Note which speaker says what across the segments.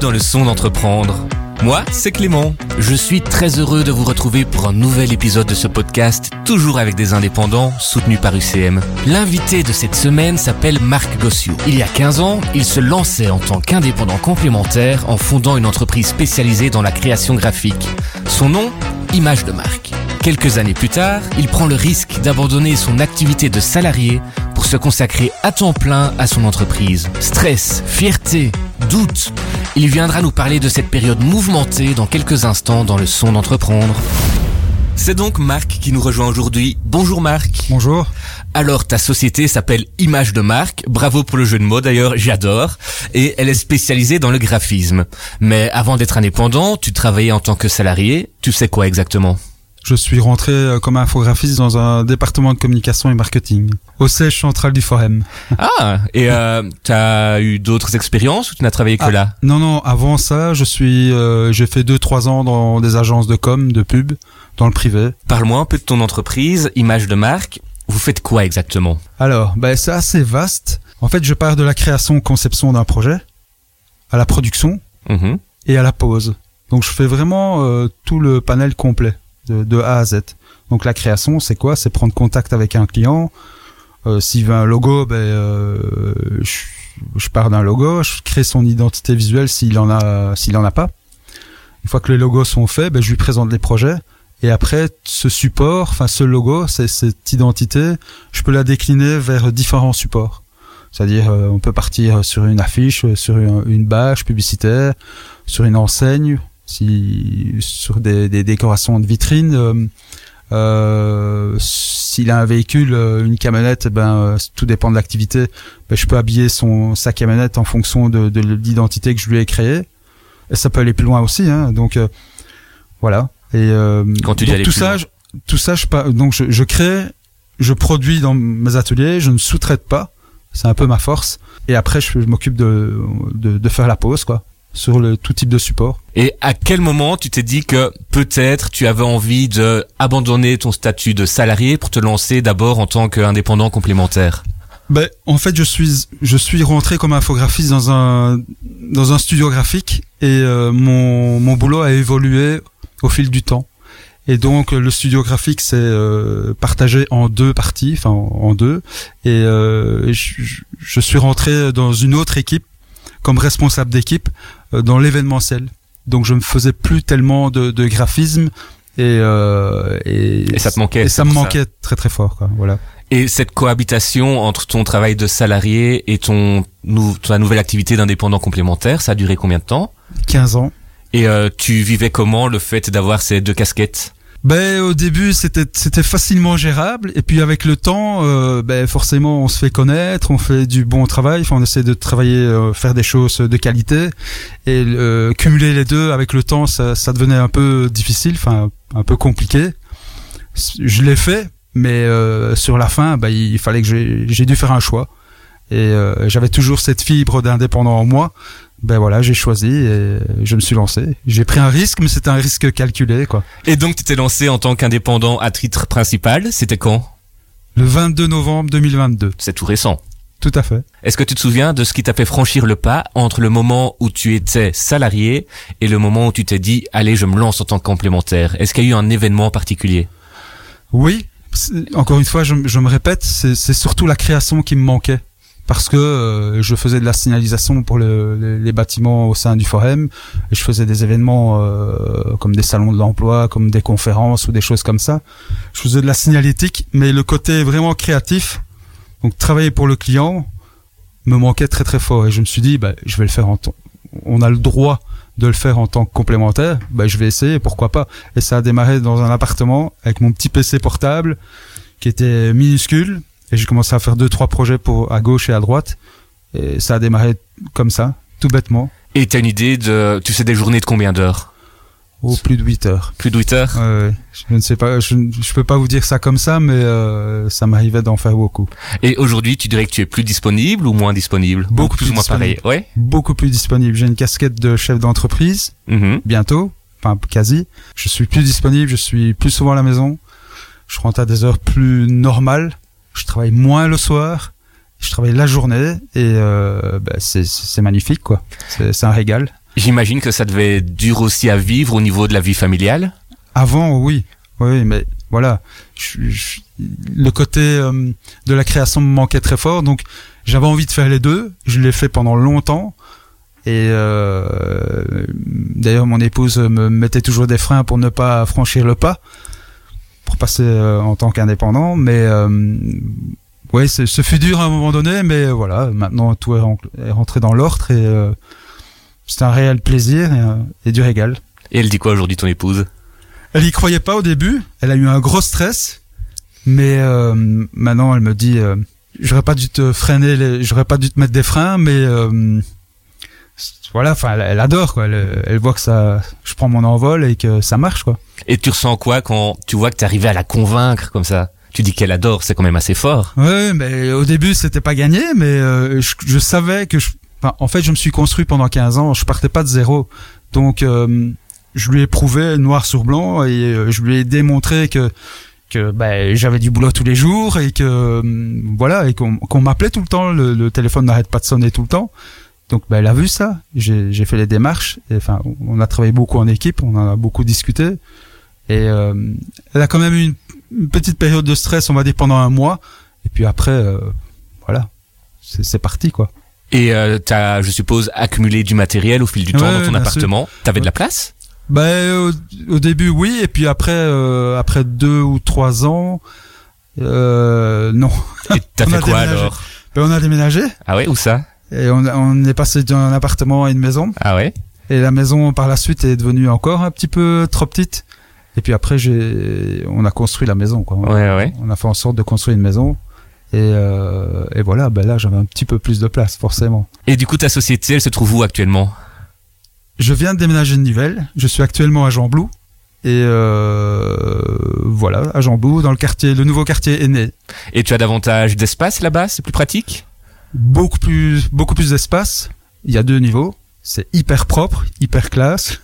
Speaker 1: Dans le son d'entreprendre. Moi, c'est Clément. Je suis très heureux de vous retrouver pour un nouvel épisode de ce podcast, toujours avec des indépendants, soutenus par UCM. L'invité de cette semaine s'appelle Marc Gossiou. Il y a 15 ans, il se lançait en tant qu'indépendant complémentaire en fondant une entreprise spécialisée dans la création graphique. Son nom Image de marque. Quelques années plus tard, il prend le risque d'abandonner son activité de salarié pour se consacrer à temps plein à son entreprise. Stress, fierté, doute. Il viendra nous parler de cette période mouvementée dans quelques instants dans le son d'entreprendre. C'est donc Marc qui nous rejoint aujourd'hui. Bonjour Marc.
Speaker 2: Bonjour.
Speaker 1: Alors ta société s'appelle Image de marque. Bravo pour le jeu de mots d'ailleurs, j'adore. Et elle est spécialisée dans le graphisme. Mais avant d'être indépendant, tu travaillais en tant que salarié. Tu sais quoi exactement?
Speaker 2: Je suis rentré euh, comme infographiste dans un département de communication et marketing, au siège central du Forum.
Speaker 1: Ah, et euh, t'as eu d'autres expériences ou tu n'as travaillé que
Speaker 2: Ah,
Speaker 1: là?
Speaker 2: Non, non, avant ça, je suis, euh, j'ai fait deux, trois ans dans des agences de com, de pub, dans le privé.
Speaker 1: Parle-moi un peu de ton entreprise, Image de marque. Vous faites quoi exactement?
Speaker 2: Alors, ben, c'est assez vaste. En fait, je pars de la création, conception d'un projet, à la production
Speaker 1: Mhm.
Speaker 2: et à la pose. Donc, je fais vraiment euh, tout le panel complet, de, A à Z. Donc, la création, c'est quoi? C'est prendre contact avec un client. Euh, S'il veut un logo, ben, euh, je, pars d'un logo, je crée son identité visuelle s'il en a, s'il en a pas. Une fois que les logos sont faits, ben, je lui présente les projets. Et après, ce support, enfin ce logo, cette identité, je peux la décliner vers différents supports. C'est-à-dire, euh, on peut partir sur une affiche, sur une, une bâche publicitaire, sur une enseigne, si, sur des, des décorations de vitrines. euh, euh, S'il a un véhicule, euh, une camionnette, ben euh, tout dépend de l'activité. Ben, je peux habiller son sa camionnette en fonction de, de l'identité que je lui ai créée. Et ça peut aller plus loin aussi. Hein, donc euh, voilà. Et euh,
Speaker 1: Quand tu dis
Speaker 2: donc,
Speaker 1: aller
Speaker 2: tout
Speaker 1: plus
Speaker 2: ça,
Speaker 1: loin.
Speaker 2: je, tout ça, je, donc je, je crée, je produis dans mes ateliers, je ne sous-traite pas. C'est un peu ma force. Et après, je, je m'occupe de, de, de faire la pause, quoi, sur le tout type de support.
Speaker 1: Et à quel moment tu t'es dit que peut-être tu avais envie de abandonner ton statut de salarié pour te lancer d'abord en tant qu'indépendant complémentaire?
Speaker 2: Ben, en fait, je suis, je suis rentré comme infographiste dans un, dans un studio graphique et euh, mon, mon boulot a évolué au fil du temps. Et donc, le studio graphique s'est euh, partagé en deux parties, enfin en, en deux. Et euh, je suis rentré dans une autre équipe comme responsable d'équipe euh, dans l'événementiel. Donc, je ne faisais plus tellement de, de graphisme et, euh, et,
Speaker 1: Et ça te manquait,
Speaker 2: Et ça me
Speaker 1: ça.
Speaker 2: manquait très très fort, quoi. Voilà.
Speaker 1: Et cette cohabitation entre ton travail de salarié et ton nou- ta nouvelle activité d'indépendant complémentaire, ça a duré combien de temps?
Speaker 2: 15 ans.
Speaker 1: Et euh, tu vivais comment le fait d'avoir ces deux casquettes?
Speaker 2: Ben au début c'était c'était facilement gérable et puis avec le temps euh, ben forcément on se fait connaître, on fait du bon travail, enfin on essaie de travailler, euh, faire des choses de qualité et euh, cumuler les deux avec le temps ça, ça devenait un peu difficile, enfin un peu compliqué. Je l'ai fait mais euh, sur la fin ben, il fallait que j'ai dû faire un choix et j'avais toujours cette fibre d'indépendant en moi. Ben voilà, j'ai choisi et je me suis lancé. J'ai pris un risque, mais c'était un risque calculé, quoi.
Speaker 1: Et donc tu t'es lancé en tant qu'indépendant à titre principal, c'était quand?
Speaker 2: Le 22 novembre 2022.
Speaker 1: C'est tout récent.
Speaker 2: Tout à fait.
Speaker 1: Est-ce que tu te souviens de ce qui t'a fait franchir le pas entre le moment où tu étais salarié et le moment où tu t'es dit allez je me lance en tant que complémentaire? Est-ce qu'il y a eu un événement particulier?
Speaker 2: Oui, encore une fois, je, je me répète, c'est surtout la création qui me manquait. Parce que euh, je faisais de la signalisation pour le- les, les bâtiments au sein du forum, je faisais des événements euh, comme des salons de l'emploi, comme des conférences ou des choses comme ça. Je faisais de la signalétique, mais le côté vraiment créatif, donc travailler pour le client, me manquait très très fort. Et je me suis dit, bah, je vais le faire en temps. On a le droit de le faire en tant que complémentaire, bah, je vais essayer, pourquoi pas. Et ça a démarré dans un appartement avec mon petit PC portable qui était minuscule. Et j'ai commencé à faire deux trois projets pour à gauche et à droite. Et ça a démarré comme ça, tout bêtement,
Speaker 1: Et t'as une idée de tu sais des journées de combien d'heures?
Speaker 2: Au plus de 8 heures.
Speaker 1: Plus de 8 heures?
Speaker 2: Ouais. Je ne sais pas, je, ne- je peux pas vous dire ça comme ça, mais euh, ça m'arrivait d'en faire beaucoup.
Speaker 1: Et aujourd'hui, tu dirais que tu es plus disponible ou moins disponible?
Speaker 2: Beaucoup
Speaker 1: plus
Speaker 2: plus
Speaker 1: ou moins pareil. Ouais.
Speaker 2: Beaucoup plus disponible. J'ai une casquette de chef d'entreprise
Speaker 1: Mhm.
Speaker 2: bientôt, enfin quasi. Je suis plus disponible, je suis plus souvent à la maison. Je rentre à des heures plus normales. Je travaille moins le soir. Je travaille la journée et euh, bah, c'est c'est magnifique quoi. C'est c'est un régal.
Speaker 1: J'imagine que ça devait dur aussi à vivre au niveau de la vie familiale.
Speaker 2: Avant, oui, oui, mais voilà, je- je- le côté euh, de la création me manquait très fort, donc j'avais envie de faire les deux. Je l'ai fait pendant longtemps. Et euh, d'ailleurs, mon épouse me mettait toujours des freins pour ne pas franchir le pas, pour passer euh, en tant qu'indépendant. Mais euh, ouais, c'est- ce fut dur à un moment donné, mais voilà, maintenant tout est est rentré dans l'ordre et euh, c'est un réel plaisir et, euh, et du régal.
Speaker 1: Et elle dit quoi aujourd'hui ton épouse?
Speaker 2: Elle y croyait pas au début. Elle a eu un gros stress, mais euh, maintenant elle me dit, euh, j'aurais pas dû te freiner, les- j'aurais pas dû te mettre des freins, mais euh, voilà, enfin, elle, elle adore quoi. Elle, elle voit que ça, je prends mon envol et que ça marche quoi.
Speaker 1: Et tu ressens quoi quand tu vois que t'es arrivé à la convaincre comme ça? Tu dis qu'elle adore, c'est quand même assez fort.
Speaker 2: Ouais, mais au début c'était pas gagné, mais euh, je, je savais que je, enfin, en fait je me suis construit pendant 15 ans, je partais pas de zéro, donc euh, je lui ai prouvé noir sur blanc et euh, je lui ai démontré que que ben, j'avais du boulot tous les jours et que euh, voilà et qu'on qu'on m'appelait tout le temps, le, le téléphone n'arrête pas de sonner tout le temps. Donc ben, elle a vu ça, j'ai j'ai fait les démarches, et, enfin on a travaillé beaucoup en équipe, on en a beaucoup discuté. Et euh, elle a quand même eu une, une petite période de stress, on va dire pendant un mois, et puis après euh, voilà, c'est parti quoi.
Speaker 1: Et euh, t'as, je suppose, accumulé du matériel au fil du temps dans ton appartement. T'avais de la place?
Speaker 2: Ben au, au début oui, et puis après euh, après deux ou trois ans, euh, non.
Speaker 1: Et t'as fait quoi
Speaker 2: déménagé.
Speaker 1: alors?
Speaker 2: Ben, on a déménagé.
Speaker 1: Ah ouais, où ça?
Speaker 2: Et on, on est passé d'un appartement à une maison.
Speaker 1: Ah ouais?
Speaker 2: Et la maison par la suite est devenue encore un petit peu trop petite. Et puis après j'ai, on a construit la maison quoi.
Speaker 1: Ouais, ouais.
Speaker 2: On a fait en sorte de construire une maison. Et, euh, et voilà, ben là j'avais un petit peu plus de place forcément.
Speaker 1: Et du coup, ta société, elle se trouve où actuellement?
Speaker 2: Je viens de déménager de Nivelles. Je suis actuellement à Jean-Blou. Et euh, voilà, à Jean-Blou, dans le quartier, le nouveau quartier est né.
Speaker 1: Et tu as davantage d'espace là-bas? C'est plus pratique?
Speaker 2: Beaucoup plus, beaucoup plus d'espace. Il y a deux niveaux. C'est hyper propre, hyper classe.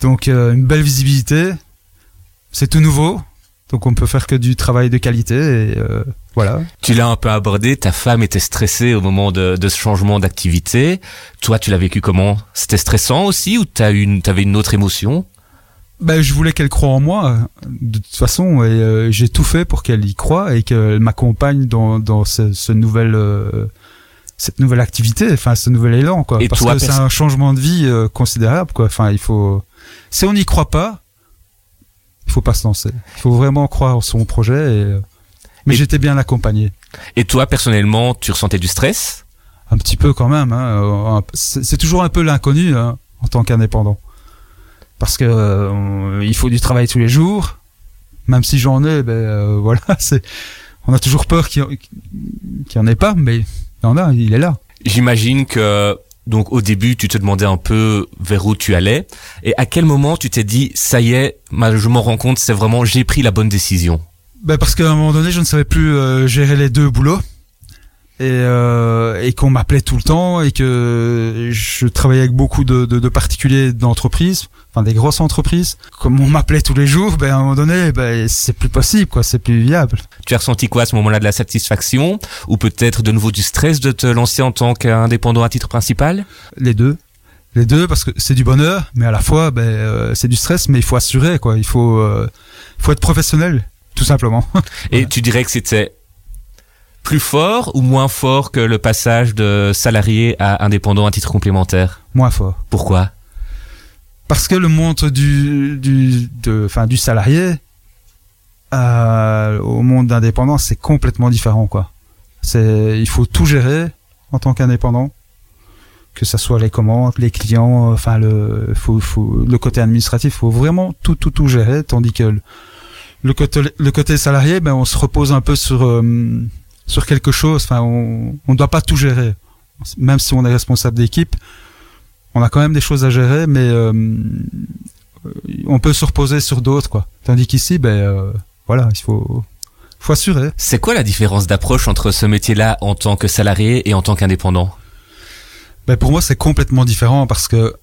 Speaker 2: Donc euh, une belle visibilité. C'est tout nouveau. Donc on peut faire que du travail de qualité. Et euh, voilà.
Speaker 1: Tu l'as un peu abordé, ta femme était stressée au moment de, de ce changement d'activité. Toi, tu l'as vécu comment? C'était stressant aussi ou t'as une, t'avais une autre émotion?
Speaker 2: Ben, je voulais qu'elle croie en moi, de toute façon, et euh, j'ai tout fait pour qu'elle y croie et qu'elle m'accompagne dans, dans ce, ce nouvel, euh, cette nouvelle activité, enfin ce nouvel élan, quoi.
Speaker 1: Et
Speaker 2: Parce
Speaker 1: toi,
Speaker 2: que c'est un changement de vie euh, considérable, quoi. Enfin, il faut, si on n'y croit pas, il faut pas se lancer. Il faut vraiment croire en son projet. Et, euh, mais
Speaker 1: Et-
Speaker 2: j'étais bien accompagné,
Speaker 1: Et toi, personnellement, tu ressentais du stress?
Speaker 2: Un petit peu quand même. Hein, euh, c'est c'est toujours un peu l'inconnu hein, en tant qu'indépendant, parce que euh, on- il faut du travail tous les jours. Même si j'en ai, ben euh, voilà, c'est on a toujours peur qu'il n'y en ait pas, mais il en a, il est là.
Speaker 1: J'imagine que donc au début, tu te demandais un peu vers où tu allais. Et à quel moment tu t'es dit, ça y est, je m'en rends compte, c'est vraiment, j'ai pris la bonne décision?
Speaker 2: Ben parce qu'à un moment donné, je ne savais plus euh, gérer les deux boulots et, euh, et qu'on m'appelait tout le temps et que je travaillais avec beaucoup de, de, de particuliers d'entreprises, enfin des grosses entreprises. Comme on m'appelait tous les jours, ben à un moment donné, ben c'est plus possible, quoi, c'est plus viable.
Speaker 1: Tu as ressenti quoi à ce moment-là de la satisfaction ou peut-être de nouveau du stress de te lancer en tant qu'indépendant à titre principal?
Speaker 2: Les deux, les deux, parce que c'est du bonheur, mais à la fois, ben euh, c'est du stress, mais il faut assurer, quoi. Il faut, euh, faut être professionnel, tout simplement.
Speaker 1: Et
Speaker 2: Ouais.
Speaker 1: tu dirais que c'était plus fort ou moins fort que le passage de salarié à indépendant à titre complémentaire?
Speaker 2: Moins fort.
Speaker 1: Pourquoi?
Speaker 2: Parce que le monde du, du, de, enfin, du salarié euh, au monde d'indépendant, c'est complètement différent, quoi. C'est, il faut tout gérer en tant qu'indépendant, que ça soit les commandes, les clients, enfin le, faut, faut, le côté administratif, faut vraiment tout, tout, tout gérer, tandis que le, le côté, le côté salarié, ben, on se repose un peu sur, euh, sur quelque chose. Enfin, on, on doit pas tout gérer, même si on est responsable d'équipe on a quand même des choses à gérer, mais euh, on peut se reposer sur d'autres, quoi. Tandis qu'ici, ben euh, voilà, il faut, faut assurer.
Speaker 1: C'est quoi la différence d'approche entre ce métier-là en tant que salarié et en tant qu'indépendant?
Speaker 2: Ben pour moi, c'est complètement différent parce que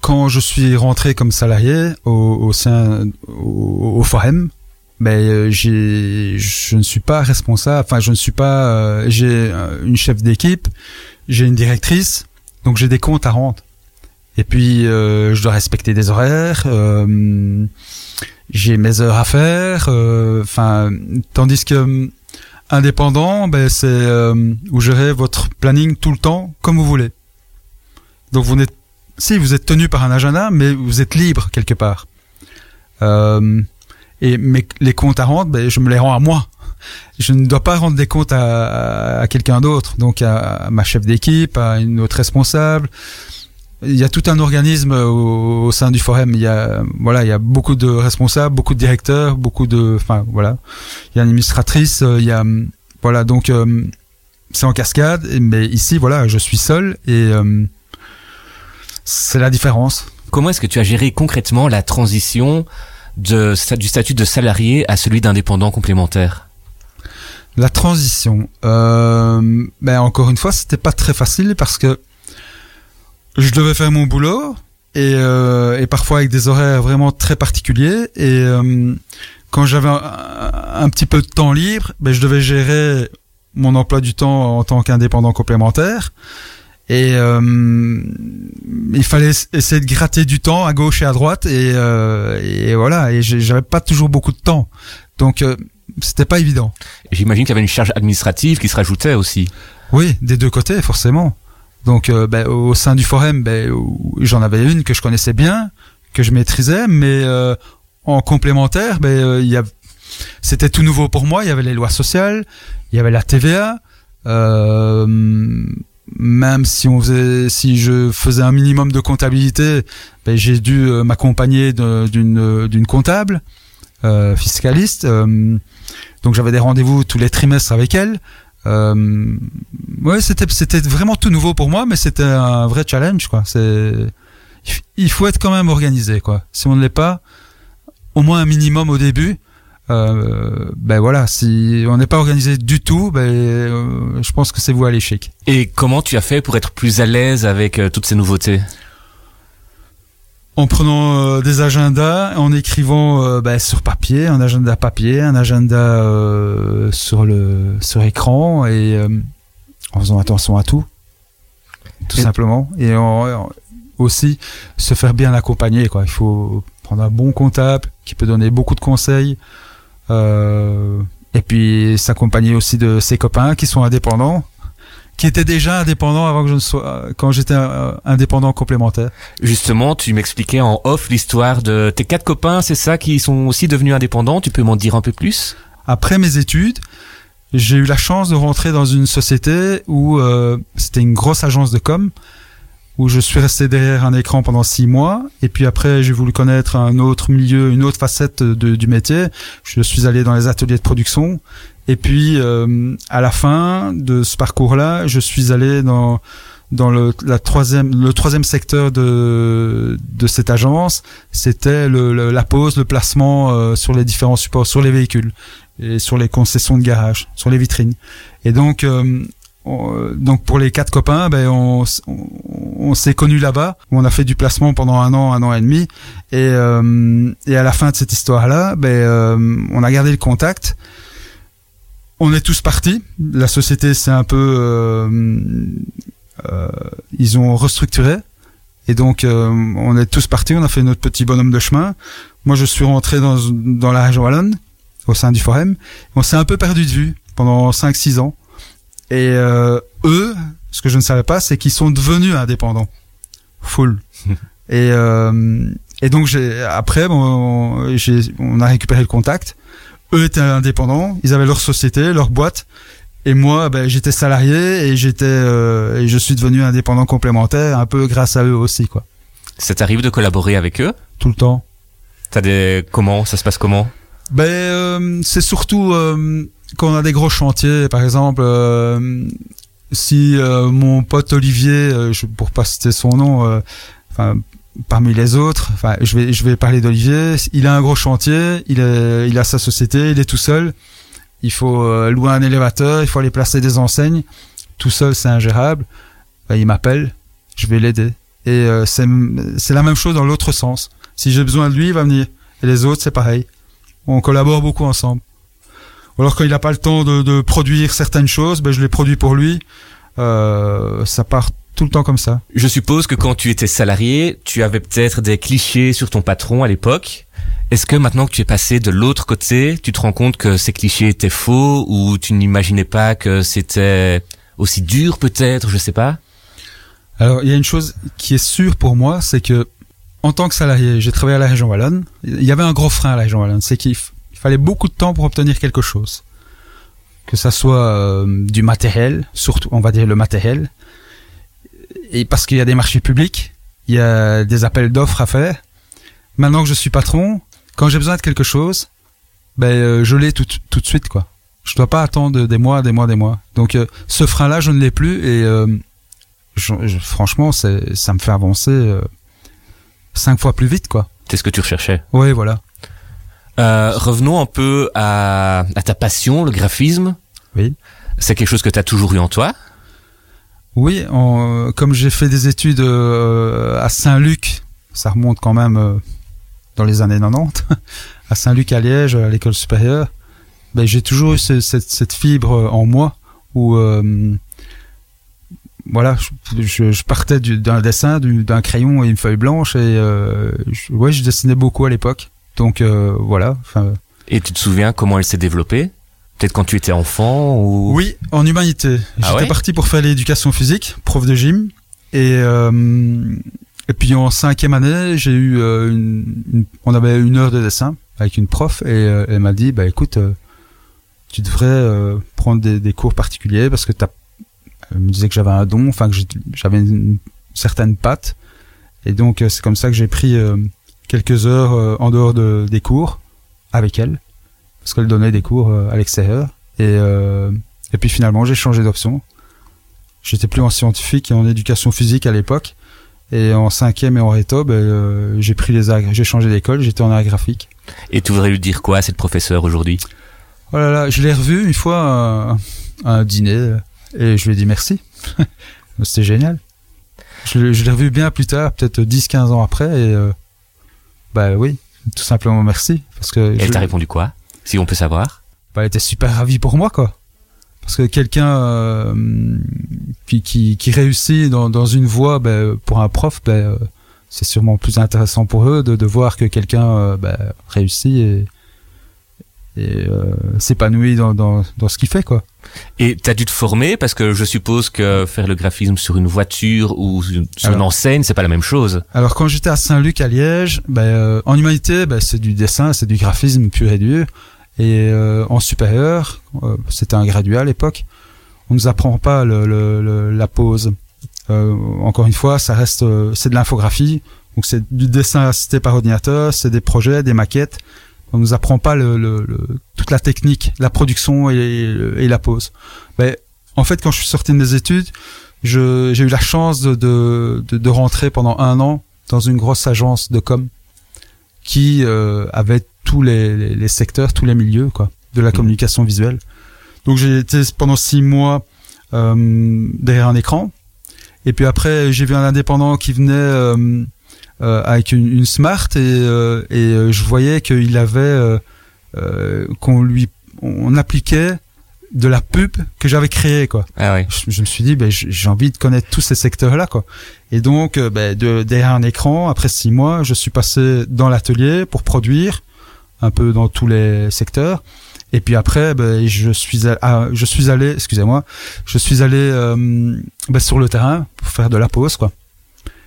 Speaker 2: quand je suis rentré comme salarié au, au sein au, au Forum, ben euh, j'ai, je ne suis pas responsable. Enfin, je ne suis pas. euh, j'ai euh, une chef d'équipe, j'ai une directrice, donc j'ai des comptes à rendre. Et puis euh, je dois respecter des horaires. euh, j'ai mes heures à faire. euh, Enfin, tandis que indépendant, ben c'est vous gérez votre planning tout le temps comme vous voulez. Donc vous n'êtes si vous êtes tenu par un agenda, mais vous êtes libre quelque part. Euh, et mes, les comptes à rendre, ben, je me les rends à moi. Je ne dois pas rendre des comptes à, à, quelqu'un d'autre, donc à, ma chef d'équipe, à une autre responsable. Il y a tout un organisme au, au sein du forum. Il y a voilà, il y a beaucoup de responsables, beaucoup de directeurs, beaucoup de, enfin voilà, il y a une administratrice, euh, il y a voilà donc euh, c'est en cascade. Mais ici voilà, je suis seul et euh, c'est la différence.
Speaker 1: Comment est-ce que tu as géré concrètement la transition de, du statut de salarié à celui d'indépendant complémentaire
Speaker 2: La transition. Euh, ben encore une fois, c'était pas très facile parce que je devais faire mon boulot et, euh, et parfois avec des horaires vraiment très particuliers. Et euh, quand j'avais un, petit peu de temps libre, ben je devais gérer mon emploi du temps en tant qu'indépendant complémentaire. Et euh, il fallait essayer de gratter du temps à gauche et à droite et, euh, et voilà. Et j'avais pas toujours beaucoup de temps, donc euh, c'était pas évident.
Speaker 1: J'imagine qu'il y avait une charge administrative qui se rajoutait aussi.
Speaker 2: Oui, des deux côtés, forcément. Donc, euh, ben, au sein du forum, ben, j'en avais une que je connaissais bien, que je maîtrisais, mais euh, en complémentaire, ben, euh, il y a... c'était tout nouveau pour moi. Il y avait les lois sociales, il y avait la TVA. Euh, même si on faisait, si je faisais un minimum de comptabilité, ben, j'ai dû euh, m'accompagner d'une d'une comptable euh, fiscaliste. euh, donc j'avais des rendez-vous tous les trimestres avec elle. Euh, ouais, c'était c'était vraiment tout nouveau pour moi, mais c'était un vrai challenge, quoi. C'est il faut être quand même organisé, quoi. Si on ne l'est pas, au moins un minimum au début. Euh, ben voilà, si on n'est pas organisé du tout, ben euh, je pense que c'est vous à l'échec.
Speaker 1: Et comment tu as fait pour être plus à l'aise avec euh, toutes ces nouveautés?
Speaker 2: En prenant des agendas, en écrivant ben, sur papier, un agenda papier, un agenda euh, sur le sur écran et euh, en faisant attention à tout, tout
Speaker 1: Et-
Speaker 2: simplement. Et en- aussi se faire bien accompagner. Quoi. Il faut prendre un bon comptable qui peut donner beaucoup de conseils. Euh, et puis s'accompagner aussi de ses copains qui sont indépendants, qui étaient déjà indépendants avant que je ne sois, quand j'étais euh, indépendant complémentaire.
Speaker 1: Justement, tu m'expliquais en off l'histoire de tes quatre copains, c'est ça, qui sont aussi devenus indépendants. Tu peux m'en dire un peu plus?
Speaker 2: Après mes études, j'ai eu la chance de rentrer dans une société où euh, c'était une grosse agence de com, où je suis resté derrière un écran pendant six mois, et puis après j'ai voulu connaître un autre milieu, une autre facette du métier. Je suis allé dans les ateliers de production, et puis euh, à la fin de ce parcours-là, je suis allé dans dans le la troisième le troisième secteur de de cette agence, c'était le, le- la pose, le placement euh, sur les différents supports, sur les véhicules et sur les concessions de garage, sur les vitrines. Et donc, euh, on- donc pour les quatre copains, ben on, s'est connus là-bas, on a fait du placement pendant un an, un an et demi. Et, euh, à la fin de cette histoire-là, ben euh, on a gardé le contact. On est tous partis. La société s'est un peu, euh, euh, ils ont restructuré. Et donc, euh, on est tous partis. On a fait notre petit bonhomme de chemin. Moi, je suis rentré dans, dans la région wallonne au sein du forum. On s'est un peu perdu de vue pendant 5-6 ans. Et euh, eux, ce que je ne savais pas, c'est qu'ils sont devenus indépendants. Full. et, euh, et donc, j'ai, après, bon, j'ai, on a récupéré le contact. Eux étaient indépendants, ils avaient leur société, leur boîte. Et moi, ben, j'étais salarié et j'étais euh, et je suis devenu indépendant complémentaire, un peu grâce à eux aussi, quoi.
Speaker 1: Ça t'arrive de collaborer avec eux?
Speaker 2: Tout le temps.
Speaker 1: T'as des comment? Ça se passe comment?
Speaker 2: Ben, euh, c'est surtout euh, quand on a des gros chantiers, par exemple, euh, si euh, mon pote Olivier, euh, je, pour pas citer son nom, euh, parmi les autres, enfin je vais je vais parler d'Olivier, il a un gros chantier, il il a sa société, il est tout seul, il faut euh, louer un élévateur, il faut aller placer des enseignes, tout seul c'est ingérable, ben, il m'appelle, je vais l'aider. Et c'est c'est la même chose dans l'autre sens. Si j'ai besoin de lui, il va venir. Et les autres c'est pareil. On collabore beaucoup ensemble. Ou alors quand il n'a pas le temps de, de produire certaines choses, ben je les produis pour lui. Euh, ça part tout le temps comme ça.
Speaker 1: Je suppose que quand tu étais salarié, tu avais peut-être des clichés sur ton patron à l'époque. Est-ce que maintenant que tu es passé de l'autre côté, tu te rends compte que ces clichés étaient faux ou tu n'imaginais pas que c'était aussi dur peut-être, je sais pas
Speaker 2: Alors, il y a une chose qui est sûre pour moi, c'est que en tant que salarié, j'ai travaillé à la région wallonne. Il y avait un gros frein à la région wallonne, c'est qu'il fallait beaucoup de temps pour obtenir quelque chose. Que ça soit euh, du matériel, surtout, on va dire le matériel. Et parce qu'il y a des marchés publics, il y a des appels d'offres à faire. Maintenant que je suis patron, quand j'ai besoin de quelque chose, ben euh, je l'ai tout, tout de suite quoi. Je dois pas attendre des mois, des mois, des mois. Donc euh, ce frein-là, je ne l'ai plus et euh, je, je, franchement, c'est ça me fait avancer euh, cinq fois plus vite quoi.
Speaker 1: C'est ce que tu recherchais.
Speaker 2: Oui, voilà.
Speaker 1: Euh, revenons un peu à, à ta passion, le graphisme.
Speaker 2: Oui.
Speaker 1: C'est quelque chose que tu as toujours eu en toi
Speaker 2: Oui, en, comme j'ai fait des études euh, à Saint-Luc, ça remonte quand même euh, dans les années 90, à Saint-Luc à Liège, à l'école supérieure, ben, j'ai toujours eu ce, cette, cette, fibre en moi où euh, voilà, je, je partais d'un dessin, d'un crayon et une feuille blanche et euh, je, ouais, je dessinais beaucoup à l'époque. Donc euh, voilà.
Speaker 1: Et tu te souviens comment elle s'est développée? Peut-être quand tu étais enfant ou?
Speaker 2: Oui, en humanité.
Speaker 1: Ah
Speaker 2: J'étais
Speaker 1: ouais?
Speaker 2: parti pour faire l'éducation physique, prof de gym, et euh, et puis en cinquième année, j'ai eu euh, une, une- on avait une heure de dessin avec une prof et euh, elle m'a dit bah écoute, euh, tu devrais euh, prendre des, des cours particuliers parce que t'as elle me disait que j'avais un don, enfin que j'avais une certaine patte et donc euh, c'est comme ça que j'ai pris euh, quelques heures euh, en dehors de, des cours avec elle parce qu'elle donnait des cours euh, à l'extérieur et euh, et puis finalement j'ai changé d'option. J'étais plus en scientifique et en éducation physique à l'époque. Et en cinquième et en réto, ben, euh, j'ai pris les j'ai changé d'école, j'étais en art graphique.
Speaker 1: Et tu voudrais lui dire quoi à cette professeure aujourd'hui?
Speaker 2: Oh là là, je l'ai revu une fois à, un- à un dîner et je lui ai dit merci. C'était génial. Je, l'ai- je l'ai revu bien plus tard, peut-être 10-15 ans après et euh, bah oui, tout simplement merci parce que je-
Speaker 1: Elle t'a répondu quoi Si on peut savoir?
Speaker 2: bah, elle était super ravie pour moi quoi parce que quelqu'un euh, qui, qui, qui réussit dans, dans une voie ben, pour un prof ben, euh, c'est sûrement plus intéressant pour eux de, de voir que quelqu'un euh, ben, réussit et, et euh, s'épanouit dans, dans, dans ce qu'il fait quoi.
Speaker 1: Et t'as dû te former parce que je suppose que faire le graphisme sur une voiture ou sur une enseigne, c'est pas la même chose.
Speaker 2: alors quand j'étais à Saint-Luc à Liège ben, euh, en humanité ben, c'est du dessin c'est du graphisme pur et dur. Et euh, en supérieur euh, c'était un gradué à l'époque on nous apprend pas le, le- le- la pose. Euh, encore une fois ça reste euh, c'est de l'infographie. Donc c'est du dessin assisté par ordinateur c'est des projets des maquettes on nous apprend pas le, le- le- toute la technique la production et, et la pose ben, en fait quand je suis sorti de mes études j'ai eu la chance de, de, de, de rentrer pendant un an dans une grosse agence de com qui euh, avait tous les, les, les secteurs, tous les milieux quoi, de la
Speaker 1: Mhm.
Speaker 2: communication visuelle. Donc j'ai été pendant six mois euh, derrière un écran. Et puis après, j'ai vu un indépendant qui venait euh, avec une, une smart et, euh, et euh, je voyais qu'il avait euh, euh, qu'on lui on appliquait de la pub que j'avais créée quoi.
Speaker 1: Ah ouais.
Speaker 2: je, je me suis dit ben, j'ai envie de connaître tous ces secteurs là quoi. Et donc euh, ben, de, derrière un écran après six mois je suis passé dans l'atelier pour produire un peu dans tous les secteurs. Et puis après ben, je suis a- ah, je suis allé excusez-moi je suis allé euh, ben, sur le terrain pour faire de la pause quoi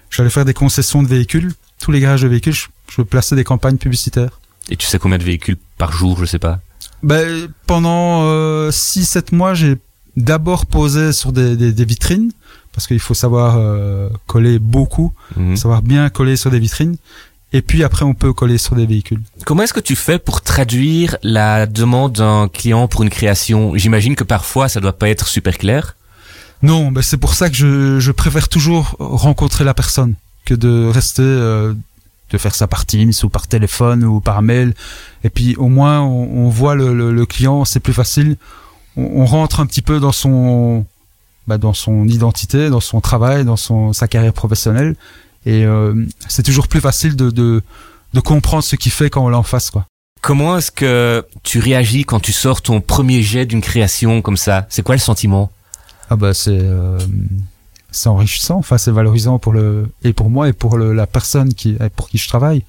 Speaker 2: j'allais faire des concessions de véhicules tous les garages de véhicules je, je plaçais des campagnes publicitaires
Speaker 1: Et tu sais combien de véhicules par jour, je sais pas?
Speaker 2: Ben, pendant 6-7 mois, j'ai d'abord posé sur des, des, des vitrines, parce qu'il faut savoir euh, coller beaucoup,
Speaker 1: Mhm.
Speaker 2: savoir bien coller sur des vitrines, et puis après on peut coller sur des véhicules.
Speaker 1: Comment est-ce que tu fais pour traduire la demande d'un client pour une création? J'imagine que parfois ça doit pas être super clair.
Speaker 2: Non, ben c'est pour ça que je, je préfère toujours rencontrer la personne que de rester, euh, de faire ça par Teams ou par téléphone ou par mail. Et puis au moins on, on voit le, le, le client, c'est plus facile. On, on rentre un petit peu dans son, bah, dans son identité, dans son travail, dans son sa carrière professionnelle. Et euh, c'est toujours plus facile de, de de comprendre ce qu'il fait quand on l'a en face, quoi.
Speaker 1: Comment est-ce que tu réagis quand tu sors ton premier jet d'une création comme ça? C'est quoi le sentiment?
Speaker 2: Ah bah c'est euh, c'est enrichissant. Enfin, c'est valorisant pour le et pour moi et pour le, la personne qui pour qui je travaille.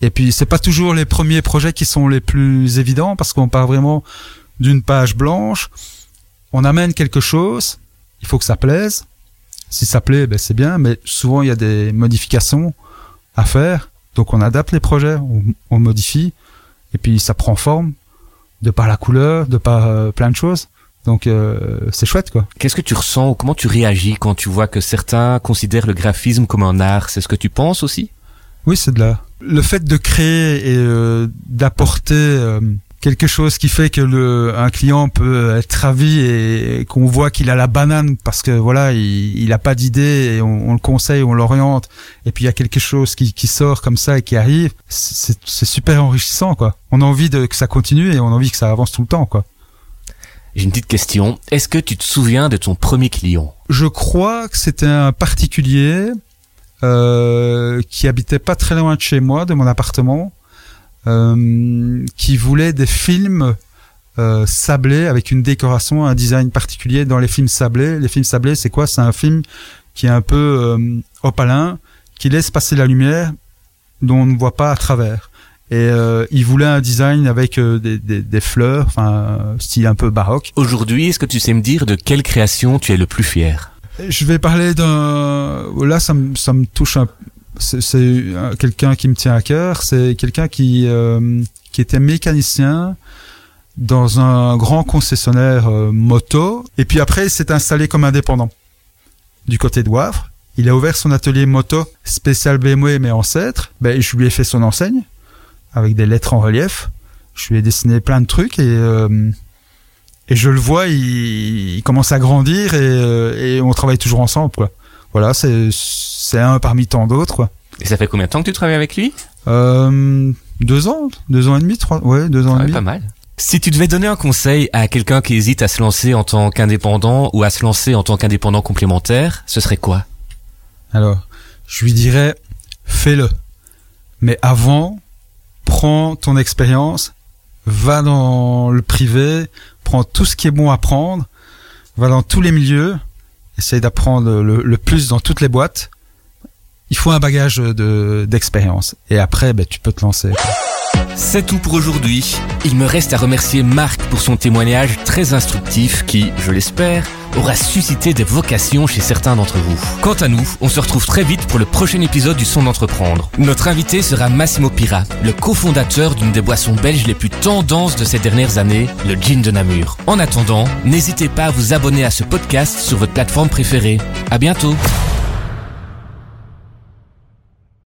Speaker 2: Et puis, c'est pas toujours les premiers projets qui sont les plus évidents parce qu'on part vraiment d'une page blanche. On amène quelque chose. Il faut que ça plaise. Si ça plaît, ben c'est bien. Mais souvent, il y a des modifications à faire. Donc, on adapte les projets, on, on modifie, et puis ça prend forme de par la couleur, de par euh, plein de choses. Donc euh, c'est chouette quoi.
Speaker 1: Qu'est-ce que tu ressens ou comment tu réagis quand tu vois que certains considèrent le graphisme comme un art? C'est ce que tu penses aussi?
Speaker 2: Oui, c'est de là. Le fait de créer et euh, d'apporter euh, quelque chose qui fait que le un client peut être ravi et, qu'on voit qu'il a la banane parce que voilà il, il a pas d'idée et on, on, le conseille, on l'oriente et puis il y a quelque chose qui, qui sort comme ça et qui arrive, c'est super enrichissant quoi. On a envie de que ça continue et on a envie que ça avance tout le temps quoi.
Speaker 1: J'ai une petite question. Est-ce que tu te souviens de ton premier client?
Speaker 2: Je crois que c'était un particulier euh, qui habitait pas très loin de chez moi, de mon appartement, euh, qui voulait des films euh, sablés avec une décoration, un design particulier dans les films sablés. Les films sablés, c'est quoi? C'est un film qui est un peu opalin, qui laisse passer la lumière dont on ne voit pas à travers. Et euh, il voulait un design avec euh, des, des, des, fleurs, enfin style un peu baroque.
Speaker 1: Aujourd'hui, est-ce que tu sais me dire de quelle création tu es le plus fier?
Speaker 2: Je vais parler d'un. Là, ça me ça me touche un. C'est quelqu'un qui me tient à cœur. C'est quelqu'un qui euh, qui était mécanicien dans un grand concessionnaire euh, moto. Et puis après, il s'est installé comme indépendant du côté de Wavre. Il a ouvert son atelier moto spécial BMW mais ancêtre. Ben, je lui ai fait son enseigne avec des lettres en relief. Je lui ai dessiné plein de trucs et euh, et je le vois, il, il commence à grandir et, euh, et, on travaille toujours ensemble. Quoi. Voilà, c'est c'est un parmi tant d'autres.
Speaker 1: Et ça fait combien de temps que tu travailles avec lui?
Speaker 2: Euh, Deux ans, deux ans et demi, trois, ouais, deux ans et demi.
Speaker 1: Pas mal. Si tu devais donner un conseil à quelqu'un qui hésite à se lancer en tant qu'indépendant ou à se lancer en tant qu'indépendant complémentaire, ce serait quoi?
Speaker 2: Alors, je lui dirais, fais-le. Mais avant, prends ton expérience, va dans le privé, prends tout ce qui est bon à prendre, va dans tous les milieux, essaye d'apprendre le, le, plus dans toutes les boîtes. Il faut un bagage de d'expérience et après ben, tu peux te lancer.
Speaker 1: C'est tout pour aujourd'hui. Il me reste à remercier Marc pour son témoignage très instructif qui, je l'espère, aura suscité des vocations chez certains d'entre vous. Quant à nous, on se retrouve très vite pour le prochain épisode du Son d'entreprendre. Notre invité sera Massimo Pira, le cofondateur d'une des boissons belges les plus tendances de ces dernières années, le gin de Namur. En attendant, n'hésitez pas à vous abonner à ce podcast sur votre plateforme préférée. À bientôt!